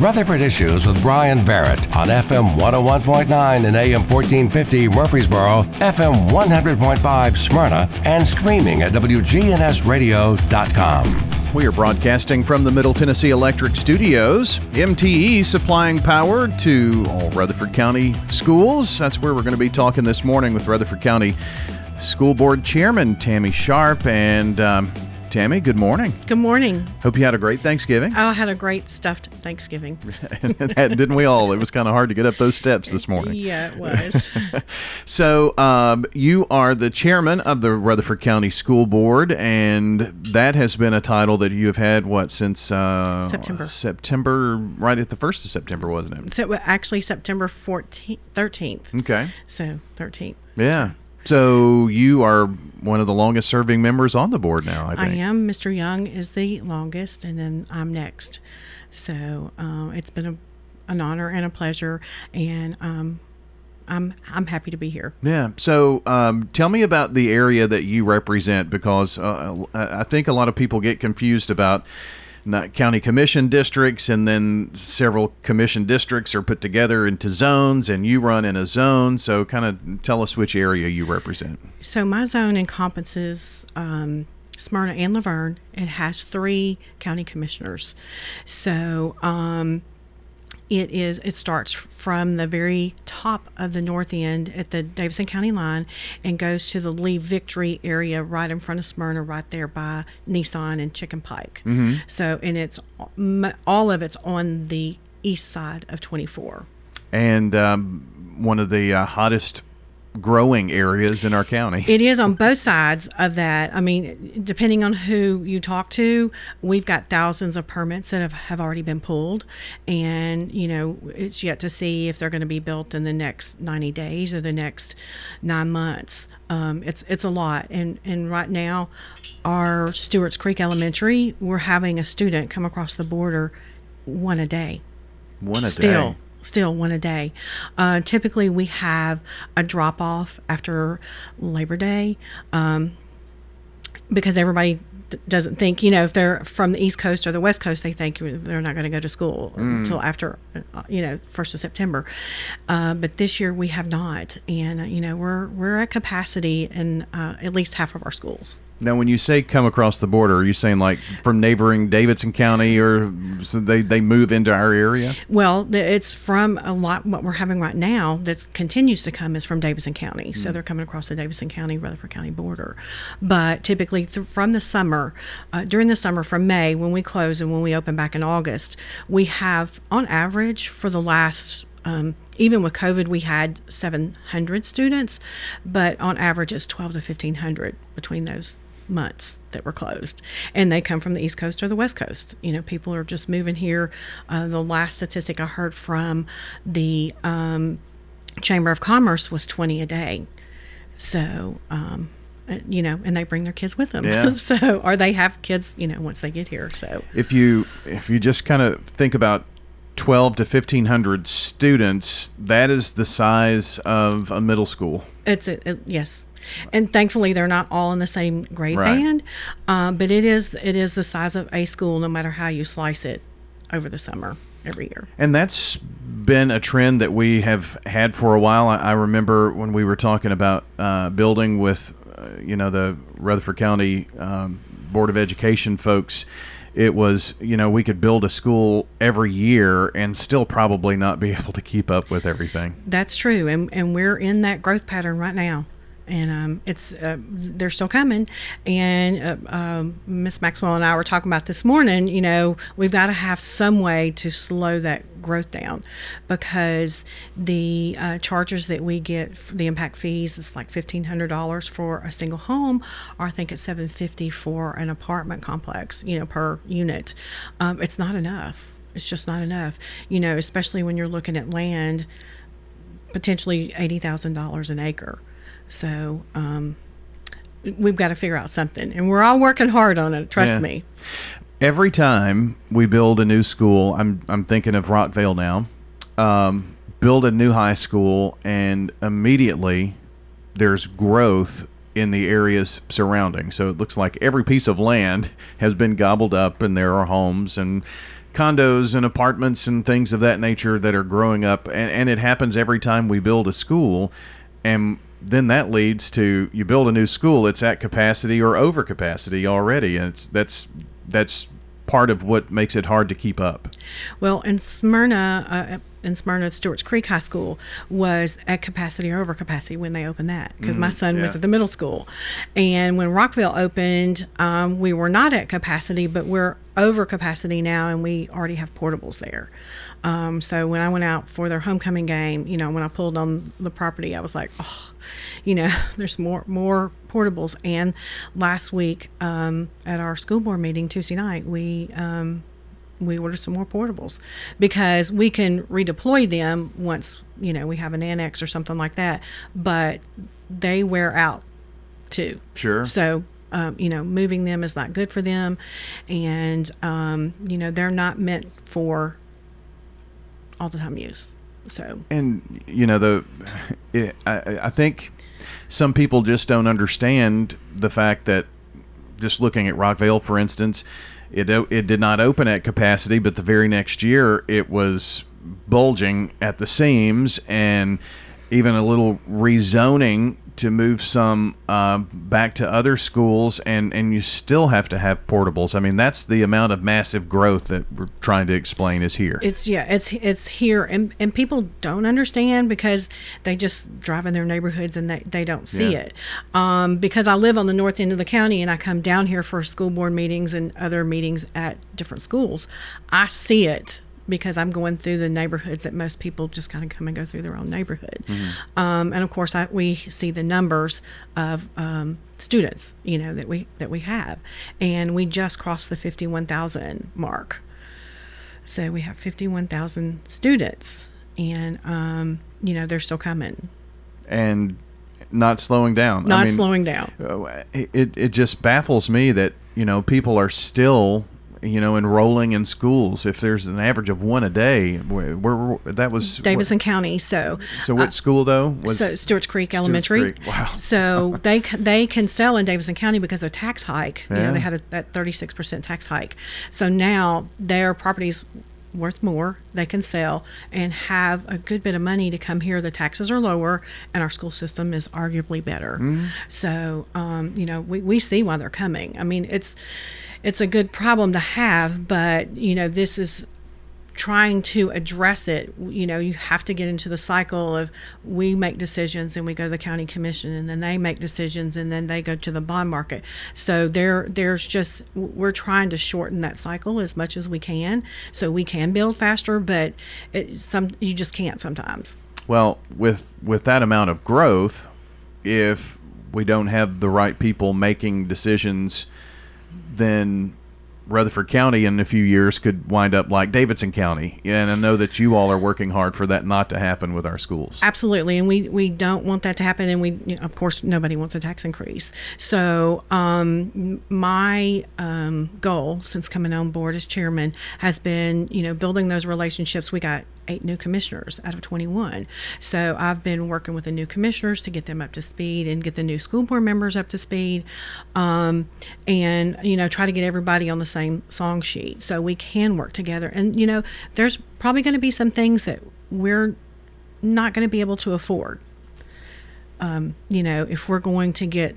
Rutherford Issues with Brian Barrett on FM 101.9 and AM 1450 Murfreesboro, FM 100.5 Smyrna, and streaming at WGNSradio.com. We are broadcasting from the Middle Tennessee Electric Studios. MTE supplying power to all Rutherford County schools. That's where we're going to be talking this morning with Rutherford County School Board Chairman Tammy Sharp. And um, Tammy, good morning. Good morning. Hope you had a great Thanksgiving. Oh, I had a great stuffed Thanksgiving. Didn't we all? It was kind of hard to get up those steps this morning. Yeah, it was. so, um, you are the chairman of the Rutherford County School Board, and that has been a title that you have had, what, since uh, September. September, right at the 1st of September, wasn't it? So, actually, September 14th, 13th. Okay. So, 13th. Yeah. So you are one of the longest serving members on the board now. I, think. I am. Mr. Young is the longest, and then I'm next. So uh, it's been a, an honor and a pleasure, and um, I'm I'm happy to be here. Yeah. So um, tell me about the area that you represent, because uh, I think a lot of people get confused about county commission districts, and then several commission districts are put together into zones, and you run in a zone. So, kind of tell us which area you represent. So, my zone encompasses um, Smyrna and La Vergne. It has three county commissioners. So, um, it is it starts from the very top of the north end at the Davidson County line and goes to the Lee Victory area right in front of Smyrna, right there by Nissan and Chicken Pike. Mm-hmm. So, and it's all of it's on the east side of 24. And um, one of the uh, hottest growing areas in our county. It is on both sides of that. I mean, depending on who you talk to, we've got thousands of permits that have, have already been pulled. And, you know, it's yet to see if they're going to be built in the next 90 days or the next nine months. Um, it's it's a lot. And, and right now, our Stewart's Creek Elementary, we're having a student come across the border one a day. One a Still. day still one a day. Uh, typically, we have a drop off after Labor Day um, because everybody doesn't think, you know, if they're from the East Coast or the West Coast, they think they're not going to go to school mm. until after, uh, you know, first of September. Uh, but this year we have not, and uh, you know, we're we're at capacity in uh, at least half of our schools. Now, when you say come across the border, are you saying like from neighboring Davidson County, or so they, they move into our area? Well, it's from a lot. What we're having right now that continues to come is from Davidson County. Mm. So they're coming across the Davidson County Rutherford County border. But typically th- from the summer, uh, during the summer from May when we close and when we open back in August, we have on average for the last um, even with COVID, we had 700 students, but on average, it's 12 to 1500 between those months that were closed. And they come from the east coast or the west coast. You know people are just moving here. Uh, the last statistic i heard from the um, chamber of commerce was 20 a day. So um, uh, you know and they bring their kids with them. Yeah. so or they have kids you know once they get here. So if you if you just kind of think about 12 to 1500 students that is the size of a middle school it's a, it, yes. And thankfully they're not all in the same grade right. band um, but it is it is the size of a school no matter how you slice it over the summer every year. And that's been a trend that we have had for a while. I, I remember when we were talking about uh, building with uh, you know the rutherford county um, board of education folks it was you know we could build a school every year and still probably not be able to keep up with everything. That's true and, and we're in that growth pattern right now and um, it's uh, they're still coming. And uh, um, Miss Maxwell and I were talking about this morning. You know, we've got to have some way to slow that growth down because the uh, charges that we get, the impact fees, it's like fifteen hundred dollars for a single home, or I think it's seven fifty for an apartment complex. You know, per unit. Um, it's not enough. It's just not enough. You know, especially when you're looking at land potentially $80,000 an acre. So um, we've got to figure out something, and we're all working hard on it. Trust yeah. me. Every time we build a new school, I'm I'm thinking of Rockvale now. Um, build a new high school, and immediately there's growth in the areas surrounding. So it looks like every piece of land has been gobbled up, and there are homes and condos and apartments and things of that nature that are growing up, and, and it happens every time we build a school, and then that leads to you build a new school, it's at capacity or over capacity already, and it's that's that's part of what makes it hard to keep up. Well, in Smyrna, uh, in Smyrna, Stewart's Creek High School was at capacity or over capacity when they opened that because my son was at the middle school. And when Rockvale opened, um, we were not at capacity, but we're over capacity now and we already have portables there. Um, so when I went out for their homecoming game, you know, when I pulled on the property, I was like, oh, you know, there's more more portables. And last week um, at our school board meeting Tuesday night, we um, we order some more portables because we can redeploy them once you know we have an annex or something like that. But they wear out too. Sure. So. Um, you know, moving them is not good for them, and um, you know they're not meant for all the time use. So and you know the it, I, I think some people just don't understand the fact that just looking at Rockvale for instance it it did not open at capacity but the very next year it was bulging at the seams and even a little rezoning to move some uh, back to other schools and and you still have to have portables i mean that's the amount of massive growth that we're trying to explain is here it's yeah, it's it's here, and and people don't understand because they just drive in their neighborhoods and they, they don't see Yeah. it. Um, because I live on the north end of the county and I come down here for school board meetings and other meetings at different schools, I see it because I'm going through the neighborhoods that most people just kind of come and go through their own neighborhood. Um, and of course, I, we see the numbers of um, students, you know, that we that we have, and we just crossed the 51,000 mark. So we have 51,000 students, and um, you know they're still coming, and not slowing down not I mean, slowing down. uh, it, it just baffles me that you know people are still you know enrolling in schools if there's an average of one a day that was Davidson County, so so what uh, school though was so Stewart's Creek Elementary. Creek, wow. So they they can sell in Davidson County because of tax hike. Yeah. You know, they had a, that 36% tax hike. So now their properties worth more. They can sell and have a good bit of money to come here. The taxes are lower, and our school system is arguably better. Mm-hmm. So um, you know, we, we see why they're coming. I mean, it's it's a good problem to have, but you know, this is trying to address it you know you have to get into the cycle of we make decisions and we go to the county commission and then they make decisions and then they go to the bond market. So there there's just we're trying to shorten that cycle as much as we can. So we can build faster but it, some you just can't sometimes. Well with with that amount of growth if we don't have the right people making decisions then Rutherford County in a few years could wind up like Davidson County. And I know that you all are working hard for that not to happen with our schools. Absolutely, and we we don't want that to happen, and we of course nobody wants a tax increase. So um, my um, goal since coming on board as chairman has been you know building those relationships. We got eight new commissioners out of 21, so I've been working with the new commissioners to get them up to speed and get the new school board members up to speed, um, and you know try to get everybody on the same song sheet so we can work together. And you know there's probably going to be some things that we're not going to be able to afford. Um, you know, if we're going to get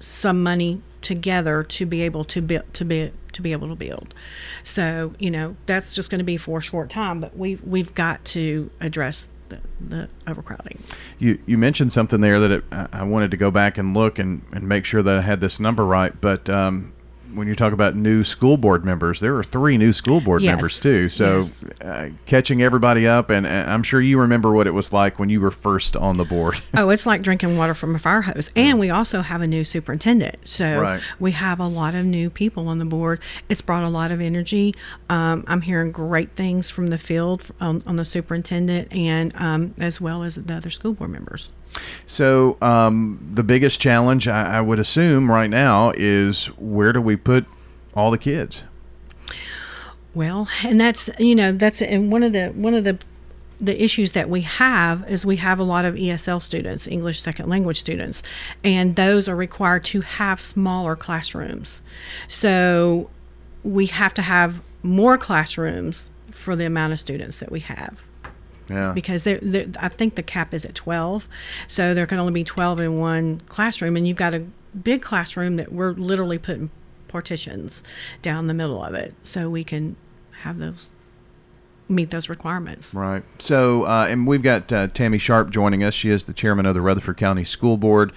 some money together to be able to build to be to be able to build. So you know that's just going to be for a short time, but we we've got to address the, the overcrowding. You you mentioned something there that it, I wanted to go back and look and, and make sure that I had this number right. But um, when you talk about new school board members, there are three new school board Yes, members too. So yes. uh, catching everybody up, and, and I'm sure you remember what it was like when you were first on the board. Oh, it's like drinking water from a fire hose. And we also have a new superintendent. So Right. we have a lot of new people on the board. It's brought a lot of energy. Um, I'm hearing great things from the field on, on the superintendent and um, as well as the other school board members. So um, the biggest challenge I, I would assume right now is where do we put all the kids? Well, and that's you know that's and one of the one of the the issues that we have is we have a lot of ESL students, English second language students, and those are required to have smaller classrooms. So we have to have more classrooms for the amount of students that we have Yeah. because they're, they're, I think the cap is at 12. So there can only be 12 in one classroom. And you've got a big classroom that we're literally putting partitions down the middle of it so we can have those meet those requirements. Right. So, uh, and we've got uh, Tammy Sharp joining us. She is the chairman of the Rutherford County School Board.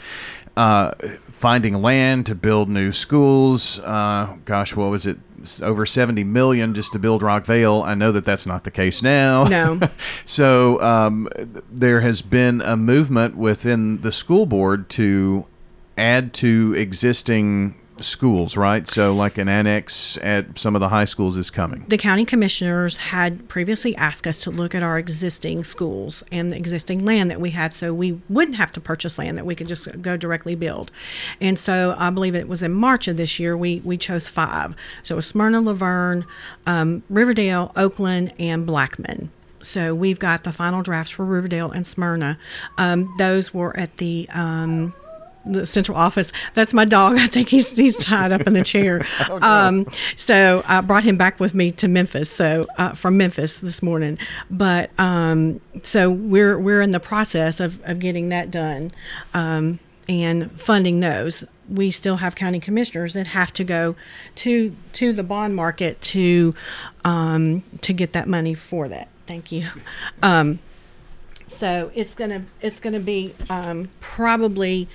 Uh, finding land to build new schools. Uh, gosh, what was it? Over 70 million just to build Rockvale. I know that that's not the case now. No. so, um, there has been a movement within the school board to add to existing schools, right? So, like an annex at some of the high schools is coming. The county commissioners had previously asked us to look at our existing schools and the existing land that we had so we wouldn't have to purchase land that we could just go directly build. And so I believe it was in March of this year we, we chose five. So it was Smyrna, La Vergne, um, Riverdale, Oakland, and Blackman. So we've got the final drafts for Riverdale and Smyrna. Um, those were at the um, the central office. That's my dog. I think he's he's tied up in the chair. oh, um, so I brought him back with me to Memphis. So uh, from Memphis this morning. But um, so we're we're in the process of, of getting that done um, and funding those. We still have county commissioners that have to go to to the bond market to um, to get that money for that. Thank you. So it's gonna it's gonna be um, probably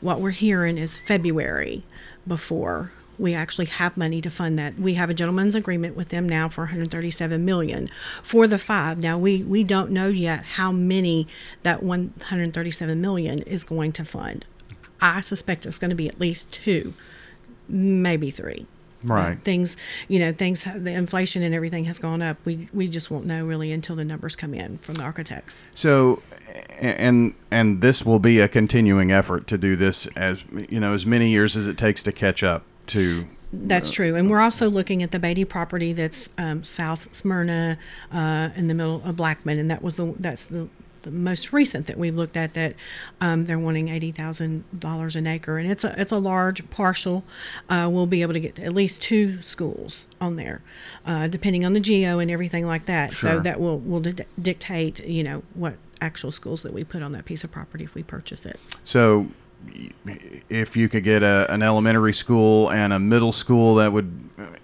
what we're hearing is February before we actually have money to fund that. We have a gentleman's agreement with them now for 137 million for the five. Now we we don't know yet how many that 137 million is going to fund. I suspect it's going to be at least two, maybe three Right. things you know things the inflation and everything has gone up we we just won't know really until the numbers come in from the architects So, and and this will be a continuing effort to do this as you know as many years as it takes to catch up to. that's true and we're also looking at the beatty property that's um, south smyrna uh, in the middle of blackman and that was the that's the the most recent that we've looked at that um, they're wanting eighty thousand dollars an acre, and it's a it's a large parcel. Uh, we'll be able to get at least two schools on there, uh, depending on the geo and everything like that. Sure. So that will will di- dictate you know what actual schools that we put on that piece of property if we purchase it. So, if you could get a, an elementary school and a middle school, that would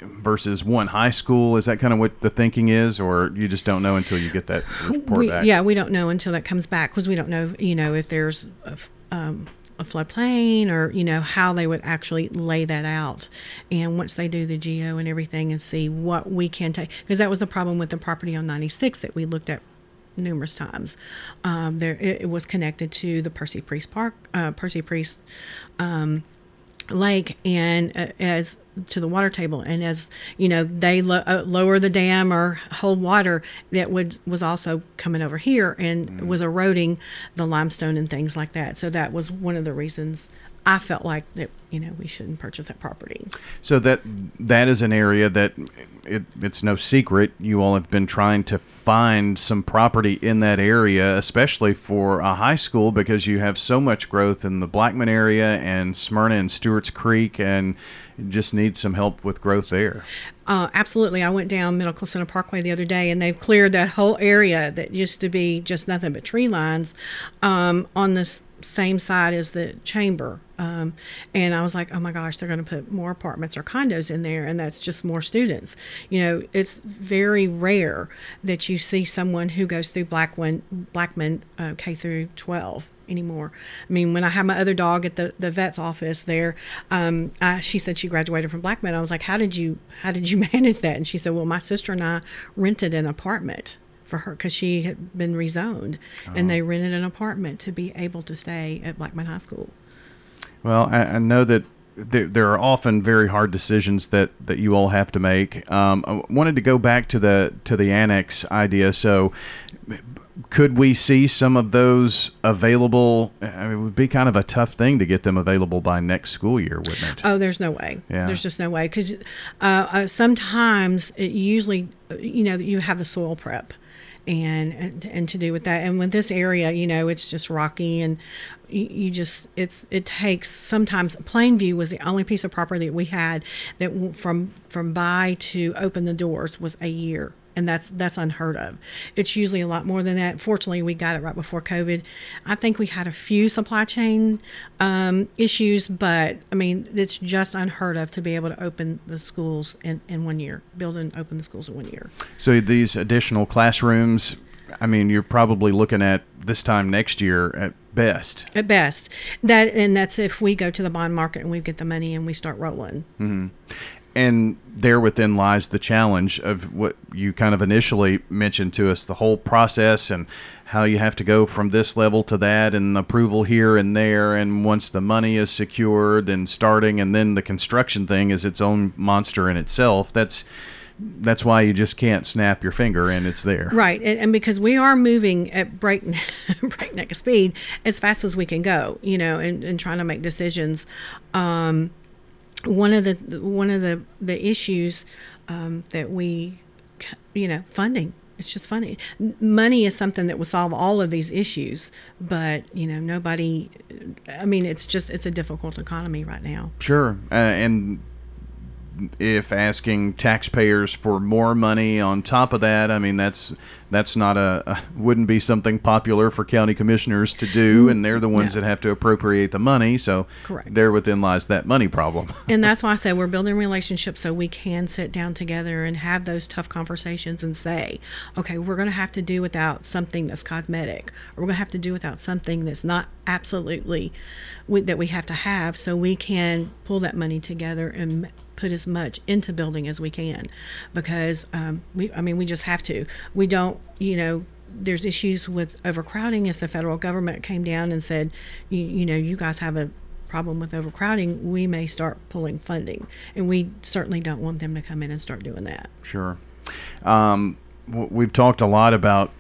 versus one high school, is that kind of what the thinking is, or you just don't know until you get that report we, back? Yeah, we don't know until that comes back because we don't know, you know, if there's a, um, a floodplain or you know how they would actually lay that out. And once they do the geo and everything and see what we can take, because that was the problem with the property on 96 that we looked at numerous times. Um, there, it, it was connected to the Percy Priest Park, uh, Percy Priest um, lake and uh, as to the water table. And as you know they lo- uh, lower the dam or hold water that would was also coming over here and was eroding the limestone and things like that. So that was one of the reasons i felt like that you know we shouldn't purchase that property. So that that is an area that it, it's no secret you all have been trying to find some property in that area, especially for a high school, because you have so much growth in the Blackman area and Smyrna and Stewart's Creek, and just need some help with growth there. Uh, absolutely. I went down Medical Center Parkway the other day, and they've cleared that whole area that used to be just nothing but tree lines um, on this same side as the chamber. Um, and I was like, oh my gosh, they're going to put more apartments or condos in there, and that's just more students. You know, it's very rare that you see someone who goes through Blackman, Blackman uh, K through 12 anymore. I mean, when I had my other dog at the, the vet's office there, um, I, she said she graduated from Blackman. I was like, how did you how did you manage that? And she said, well, my sister and I rented an apartment for her because she had been rezoned, and they rented an apartment to be able to stay at Blackman High School. Well, I, I know that there, there are often very hard decisions that, that you all have to make. Um, I wanted to go back to the to the annex idea. So, could we see some of those available? I mean, it would be kind of a tough thing to get them available by next school year, wouldn't it? Oh, there's no way. Yeah. There's just no way because uh, uh, sometimes it usually, you know, you have the soil prep. And, and and to do with that and with this area you know it's just rocky and you, you just it's it takes sometimes plainview was the only piece of property that we had that from from buy to open the doors was a year and that's that's unheard of. It's usually a lot more than that. Fortunately, we got it right before COVID. I think we had a few supply chain um, issues, but I mean, it's just unheard of to be able to open the schools in, in one year, build and open the schools in one year. So these additional classrooms, I mean, you're probably looking at this time next year at best. At best, that and that's if we go to the bond market and we get the money and we start rolling. And there within lies the challenge of what you kind of initially mentioned to us the whole process and how you have to go from this level to that and approval here and there. And once the money is secured and starting, and then the construction thing is its own monster in itself. That's that's why you just can't snap your finger and it's there. Right, and, and because we are moving at breakneck, speed as fast as we can go, you know, and, and trying to make decisions. Um, one of the one of the the issues um, that we, you know, funding. It's just funny. Money is something that will solve all of these issues, but you know, nobody. I mean, it's just it's a difficult economy right now. Sure. Uh, and if asking taxpayers for more money on top of that, I mean that's that's not a, a wouldn't be something popular for county commissioners to do, and they're the ones No. that have to appropriate the money. So Correct. there within lies that money problem. and that's why I said we're building relationships so we can sit down together and have those tough conversations and say, okay, we're going to have to do without something that's cosmetic, or we're going to have to do without something that's not absolutely we, that we have to have, so we can pull that money together and put as much into building as we can, because um, we, I mean, we just have to. We don't, you know. There's issues with overcrowding. If the federal government came down and said, you, you know, you guys have a problem with overcrowding, we may start pulling funding. And we certainly don't want them to come in and start doing that. Sure. Um, we've talked a lot about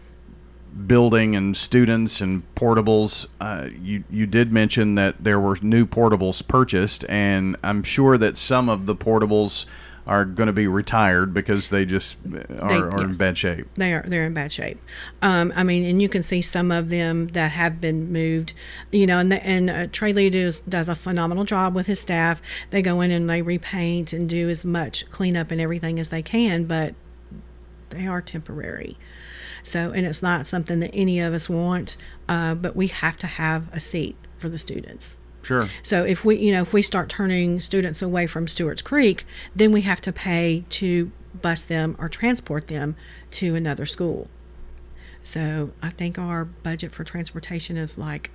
building and students and portables. Uh, you you did mention that there were new portables purchased, and I'm sure that some of the portables are going to be retired because they just are, They- are in bad shape. They are they're in bad shape. Um, I mean, and you can see some of them that have been moved. You know, and the, and uh, Trey Lee does does a phenomenal job with his staff. They go in and they repaint and do as much cleanup and everything as they can, but they are temporary. So, and it's not something that any of us want, uh, but we have to have a seat for the students. Sure. So if we, you know, if we start turning students away from Stewart's Creek, then we have to pay to bus them or transport them to another school. So I think our budget for transportation is like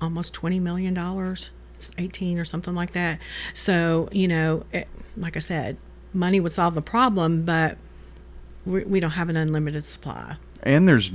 almost twenty million dollars. It's eighteen or something like that. So you know, it, like I said, money would solve the problem, but we, we don't have an unlimited supply. And there's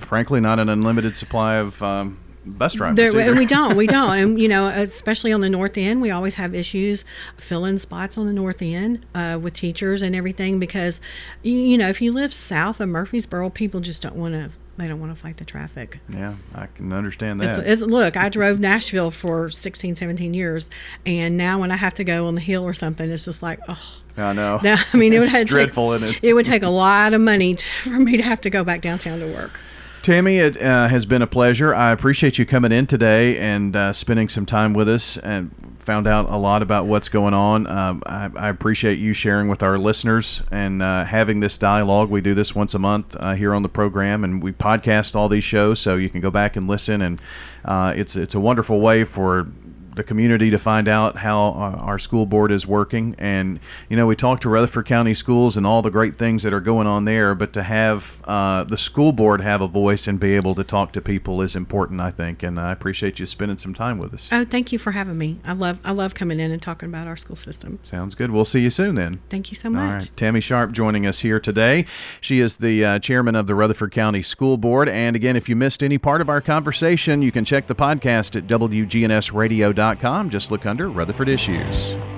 frankly not an unlimited supply of um, bus drivers. There, and we don't, we don't, and you know, especially on the north end, we always have issues filling spots on the north end uh, with teachers and everything because, you know, if you live south of Murfreesboro, people just don't want to. They don't want to fight the traffic. yeah, I can understand that. It's, it's look, I drove Nashville for 16, 17 years, and now when I have to go on the hill or something, it's just like, oh, I know. now, I mean, it would have dreadful, take, isn't it? it would take a lot of money to, for me to have to go back downtown to work. Tammy, it uh, has been a pleasure. I appreciate you coming in today and uh, spending some time with us and found out a lot about what's going on. Um, I, I appreciate you sharing with our listeners and uh, having this dialogue. We do this once a month uh, here on the program, and we podcast all these shows, so you can go back and listen. And uh, it's it's a wonderful way for the community to find out how uh, our school board is working. And, you know, we talk to Rutherford County Schools and all the great things that are going on there, but to have uh, the school board have a voice and be able to talk to people is important, I think. And I appreciate you spending some time with us. Oh, thank you for having me. I love I love coming in and talking about our school system. Sounds good. We'll see you soon then. Thank you so much. right. Tammy Sharp joining us here today. She is the uh, chairman of the Rutherford County School Board. And again, if you missed any part of our conversation, you can check the podcast at WGNSradio.com. Just look under Rutherford Issues.